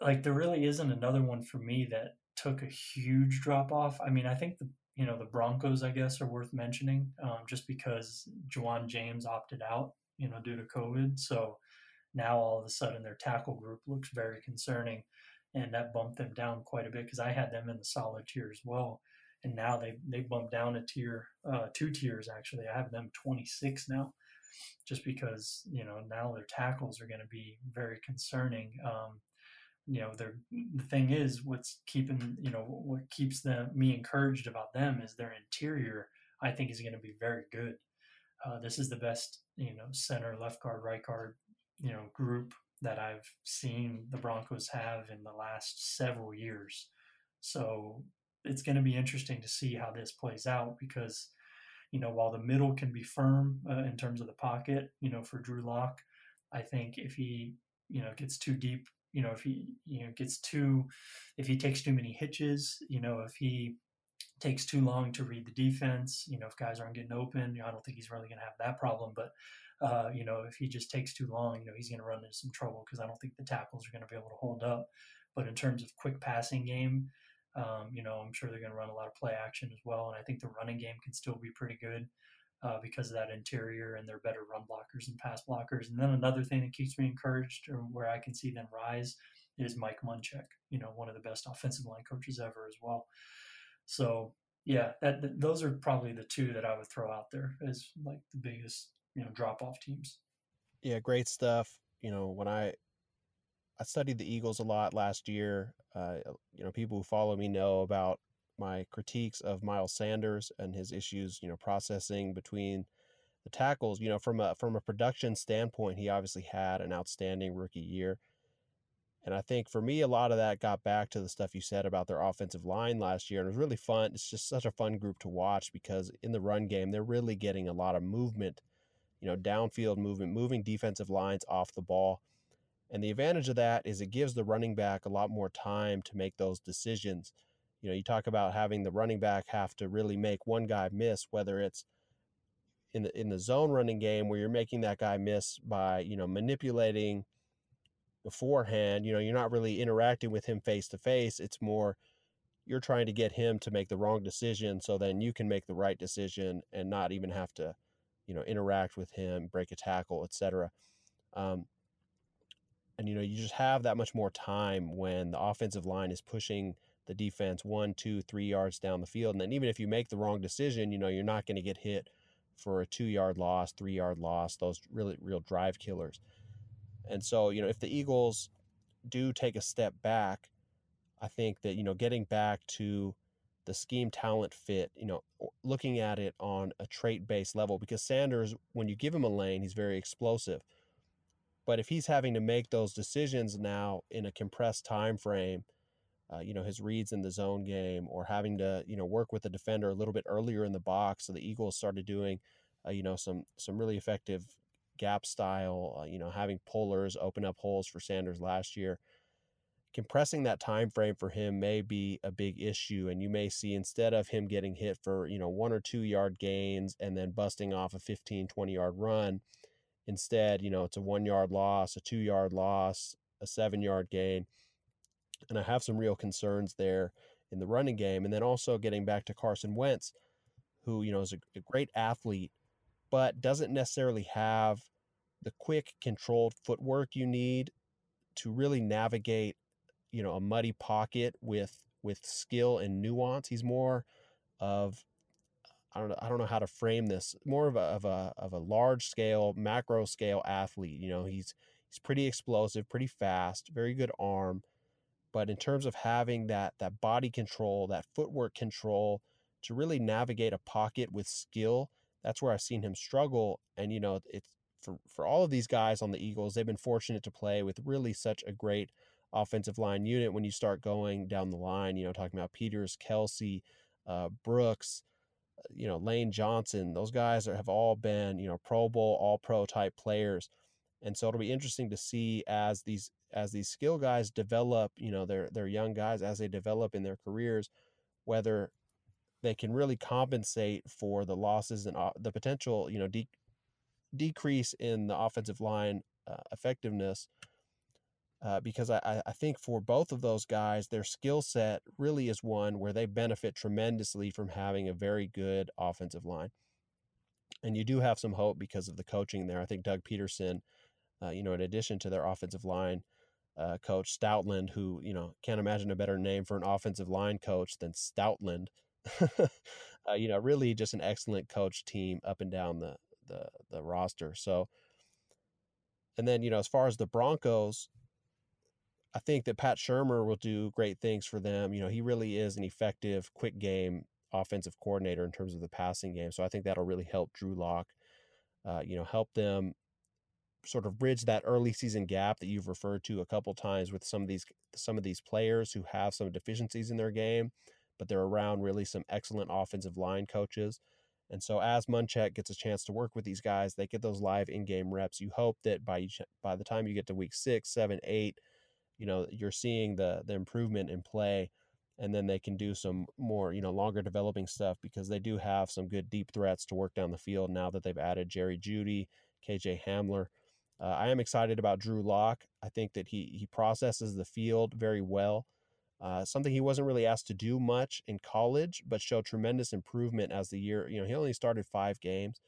Like there really isn't another one for me that took a huge drop off. I mean, I think the you know the Broncos, I guess, are worth mentioning um, just because Ja'Wuan James opted out, you know, due to COVID. So now all of a sudden their tackle group looks very concerning and that bumped them down quite a bit because I had them in the solid tier as well. And now they they bumped down a tier, uh, two tiers actually. I have them 26 now, just because you know now their tackles are going to be very concerning. Um, you know, the thing is what's keeping you know what keeps them me encouraged about them is their interior. I think is going to be very good. Uh, this is the best you know center, left guard, right guard you know group that I've seen the Broncos have in the last several years. So it's going to be interesting to see how this plays out because, you know, while the middle can be firm uh, in terms of the pocket, you know, for Drew Lock, I think if he, you know, gets too deep, you know, if he, you know, gets too, if he takes too many hitches, you know, if he takes too long to read the defense, you know, if guys aren't getting open, you know, I don't think he's really going to have that problem, but uh, you know, if he just takes too long, you know, he's going to run into some trouble because I don't think the tackles are going to be able to hold up. But in terms of quick passing game, um, you know, I'm sure they're going to run a lot of play action as well. And I think the running game can still be pretty good uh, because of that interior and they're better run blockers and pass blockers. And then another thing that keeps me encouraged or where I can see them rise is Mike Munchak, you know, one of the best offensive line coaches ever as well. So yeah, that, those are probably the two that I would throw out there as like the biggest you know drop off teams. Yeah, great stuff. You know, when I I studied the Eagles a lot last year. Uh, you know, people who follow me know about my critiques of Miles Sanders and his issues. You know, processing between the tackles. You know, from a from a production standpoint, he obviously had an outstanding rookie year. And I think for me, a lot of that got back to the stuff you said about their offensive line last year. And it was really fun. It's just such a fun group to watch because in the run game, they're really getting a lot of movement you know, downfield movement, moving defensive lines off the ball. And the advantage of that is it gives the running back a lot more time to make those decisions. You know, you talk about having the running back have to really make one guy miss, whether it's in the in the zone running game where you're making that guy miss by you know manipulating beforehand. You know, you're not really interacting with him face to face. It's more you're trying to get him to make the wrong decision so then you can make the right decision and not even have to you know interact with him break a tackle etc um, and you know you just have that much more time when the offensive line is pushing the defense one two three yards down the field and then even if you make the wrong decision you know you're not going to get hit for a two yard loss three yard loss those really real drive killers and so you know if the eagles do take a step back I think that, you know, getting back to the scheme talent fit, you know, looking at it on a trait based level, because Sanders, when you give him a lane, he's very explosive. But if he's having to make those decisions now in a compressed time frame, uh, you know, his reads in the zone game or having to, you know, work with the defender a little bit earlier in the box. So the Eagles started doing, uh, you know, some some really effective gap style, uh, you know, having pullers open up holes for Sanders last year compressing that time frame for him may be a big issue and you may see instead of him getting hit for you know one or two yard gains and then busting off a 15 20 yard run instead you know it's a one yard loss a two yard loss a seven yard gain and i have some real concerns there in the running game and then also getting back to carson wentz who you know is a, a great athlete but doesn't necessarily have the quick controlled footwork you need to really navigate you know a muddy pocket with with skill and nuance. He's more of I don't know I don't know how to frame this. More of a of a of a large scale, macro scale athlete. You know, he's he's pretty explosive, pretty fast, very good arm. But in terms of having that that body control, that footwork control to really navigate a pocket with skill, that's where I've seen him struggle. And you know, it's for for all of these guys on the Eagles, they've been fortunate to play with really such a great offensive line unit when you start going down the line, you know, talking about Peters, Kelce, uh, Brooks, uh, you know, Lane Johnson, those guys are, have all been, you know, Pro Bowl, all pro type players. And so it'll be interesting to see as these as these skill guys develop, you know, they're they're young guys as they develop in their careers, whether they can really compensate for the losses and uh, the potential, you know, de- decrease in the offensive line uh, effectiveness uh, because I, I think for both of those guys, their skill set really is one where they benefit tremendously from having a very good offensive line. And you do have some hope because of the coaching there. I think Doug Pederson, uh, you know, in addition to their offensive line uh, coach Stoutland, who you know can't imagine a better name for an offensive line coach than Stoutland. Uh, you know, really just an excellent coach team up and down the the the roster. So, and then you know, as far as the Broncos, I think that Pat Shurmur will do great things for them. You know, he really is an effective, quick game offensive coordinator in terms of the passing game. So I think that'll really help Drew Lock, uh, you know, help them sort of bridge that early season gap that you've referred to a couple times with some of these some of these players who have some deficiencies in their game, but they're around really some excellent offensive line coaches. And so as Munchak gets a chance to work with these guys, they get those live in-game reps. You hope that by by the time you get to week six, seven, eight, you know you're seeing the the improvement in play and then they can do some more you know longer developing stuff because they do have some good deep threats to work down the field now that they've added Jerry Jeudy, KJ Hamler. Uh, I am excited about Drew Lock. I think that he he processes the field very well. Uh, something he wasn't really asked to do much in college, but showed tremendous improvement as the year. You know, he only started five games,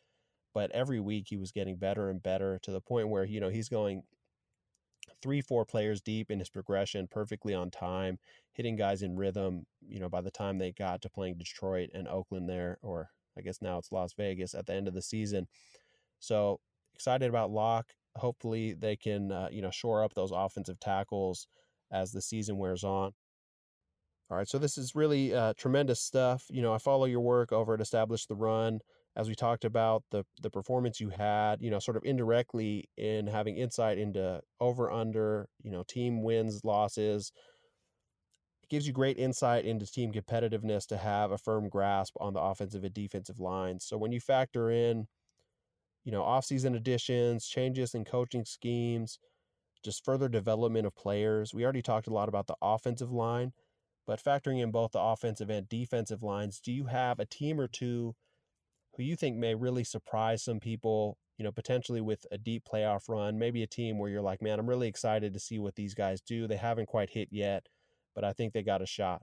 but every week he was getting better and better to the point where you know he's going three, four players deep in his progression, perfectly on time, hitting guys in rhythm. You know, by the time they got to playing Detroit and Oakland there, or I guess now it's Las Vegas at the end of the season. So excited about Lock. Hopefully they can, uh, you know, shore up those offensive tackles as the season wears on. All right, so this is really uh, tremendous stuff. You know, I follow your work over at Establish the Run as we talked about the the performance you had, you know, sort of indirectly in having insight into over under, you know, team wins, losses. It gives you great insight into team competitiveness to have a firm grasp on the offensive and defensive lines. So when you factor in, you know, offseason additions, changes in coaching schemes, just further development of players. We already talked a lot about the offensive line, But factoring in both the offensive and defensive lines, do you have a team or two who you think may really surprise some people, you know, potentially with a deep playoff run, maybe a team where you're like, man, I'm really excited to see what these guys do. They haven't quite hit yet, but I think they got a shot.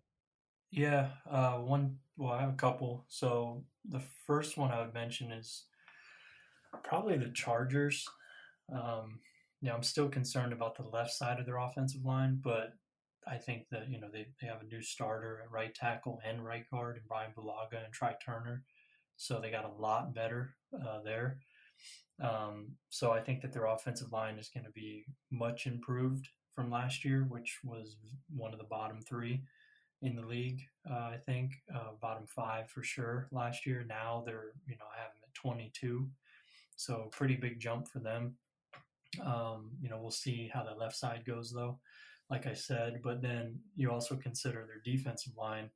Yeah, uh, one. Well, I have a couple. So the first one I would mention is probably the Chargers. Um, know, I'm still concerned about the left side of their offensive line, but I think that you know they, they have a new starter at right tackle and right guard, and Brian Bulaga and Trai Turner, so they got a lot better uh, there. Um, so I think that their offensive line is going to be much improved from last year, which was one of the bottom three in the league. Uh, I think uh, bottom five for sure last year. Now they're you know them at 22, so pretty big jump for them. Um, you know we'll see how the left side goes though, like I said. But then you also consider their defensive line.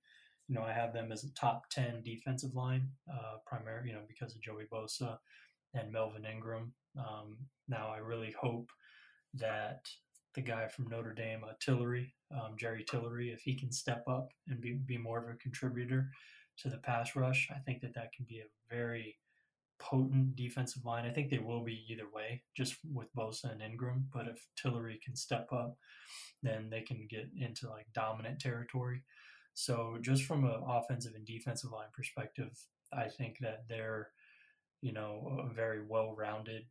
You know I have them as a top 10 defensive line, uh, primarily you know because of Joey Bosa and Melvin Ingram. Um, now I really hope that the guy from Notre Dame, uh, Tillery, um, Jerry Tillery, if he can step up and be, be more of a contributor to the pass rush, I think that that can be a very potent defensive line. I think they will be either way, just with Bosa and Ingram. But if Tillery can step up, then they can get into like dominant territory. So just from an offensive and defensive line perspective, I think that they're, you know, a very well-rounded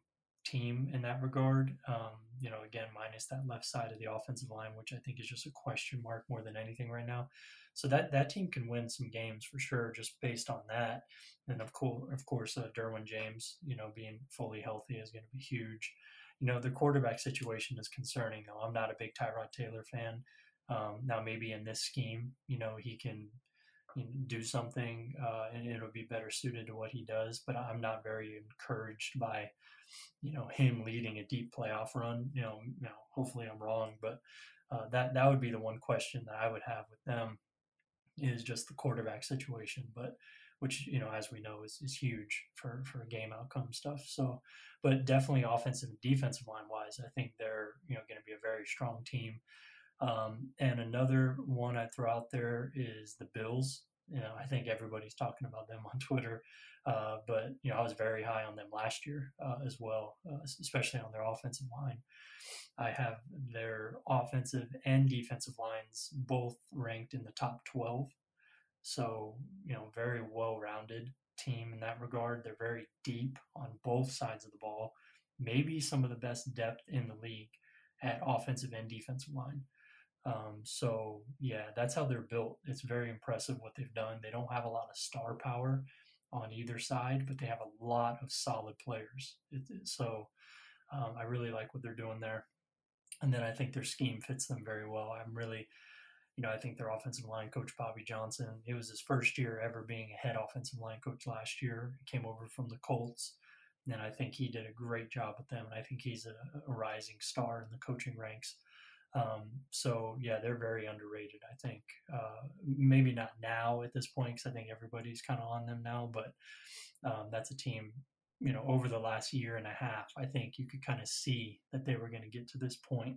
team in that regard. Um, you know, again, minus that left side of the offensive line, which I think is just a question mark more than anything right now. So that that team can win some games for sure, just based on that. And of course, of course, uh, Derwin James, you know, being fully healthy is going to be huge. You know, the quarterback situation is concerning. Though I'm not a big Tyrod Taylor fan. Um, now, maybe in this scheme, you know, he can do something uh, and it'll be better suited to what he does. But I'm not very encouraged by you know him leading a deep playoff run. You know, you know hopefully I'm wrong, but uh, that that would be the one question that I would have with them is just the quarterback situation. But which you know, as we know, is, is huge for for game outcome stuff. So, but definitely offensive and defensive line wise, I think they're you know going to be a very strong team. Um, and another one I throw out there is the Bills. You know, I think everybody's talking about them on Twitter. Uh, but you know, I was very high on them last year uh, as well, uh, especially on their offensive line. I have their offensive and defensive lines both ranked in the top 12. So, you know, very well rounded team in that regard. They're very deep on both sides of the ball, maybe some of the best depth in the league at offensive and defensive line. Um, so, yeah, that's how they're built. It's very impressive what they've done. They don't have a lot of star power on either side, but they have a lot of solid players. It, so um, I really like what they're doing there. And then I think their scheme fits them very well. I'm really, you know, I think their offensive line coach, Bobby Johnson, it was his first year ever being a head offensive line coach last year. He came over from the Colts. And then I think he did a great job with them. And I think he's a, a rising star in the coaching ranks. Um, so yeah, they're very underrated. I think uh, maybe not now at this point because I think everybody's kind of on them now, but um, that's a team. You know, over the last year and a half, I think you could kind of see that they were going to get to this point.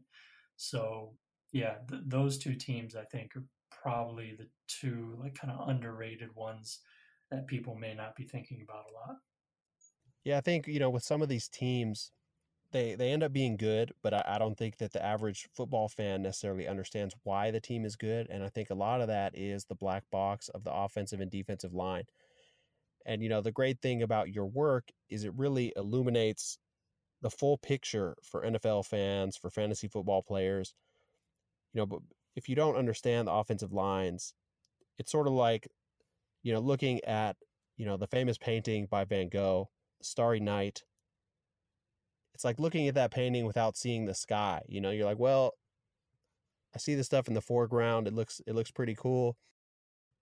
So yeah, th- those two teams I think are probably the two like kind of underrated ones that people may not be thinking about a lot. Yeah, I think you know with some of these teams, they they end up being good, but I, I don't think that the average football fan necessarily understands why the team is good. And I think a lot of that is the black box of the offensive and defensive line. And you know, the great thing about your work is it really illuminates the full picture for NFL fans, for fantasy football players. You know, but if you don't understand the offensive lines, it's sort of like, you know, looking at, you know, the famous painting by Van Gogh, Starry Night, it's like looking at that painting without seeing the sky. You know, you're like, well, I see the stuff in the foreground. It looks it looks pretty cool.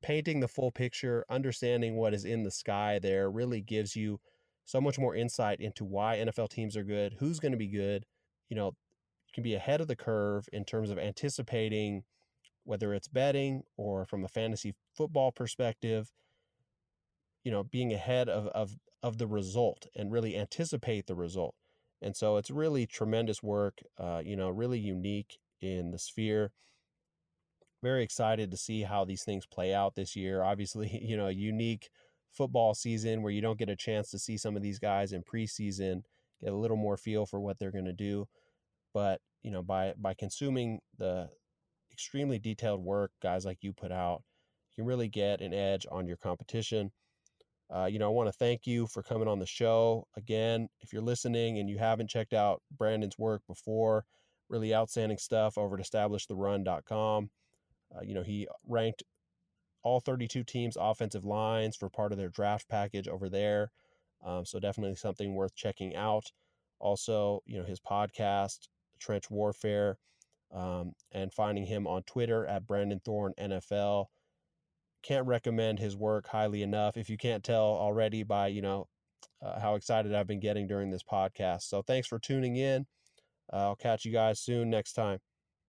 Painting the full picture, understanding what is in the sky there really gives you so much more insight into why NFL teams are good, who's going to be good. You know, you can be ahead of the curve in terms of anticipating whether it's betting or from a fantasy football perspective, you know, being ahead of, of, of the result and really anticipate the result. And so it's really tremendous work, uh, you know, really unique in the sphere. very excited to see how these things play out this year. Obviously, you know, a unique football season where you don't get a chance to see some of these guys in preseason, get a little more feel for what they're going to do. But, you know, by by consuming the extremely detailed work guys like you put out, you can really get an edge on your competition. Uh, you know, I want to thank you for coming on the show. Again, if you're listening and you haven't checked out Brandon's work before, really outstanding stuff over at establishtherun.com. Uh, you know, he ranked all 32 teams' offensive lines for part of their draft package over there. Um, so definitely something worth checking out. Also, you know, his podcast, Trench Warfare, um, and finding him on Twitter at Brandon Thorn NFL. Can't recommend his work highly enough. If you can't tell already by you know uh, how excited I've been getting during this podcast. So thanks for tuning in. Uh, I'll catch you guys soon next time.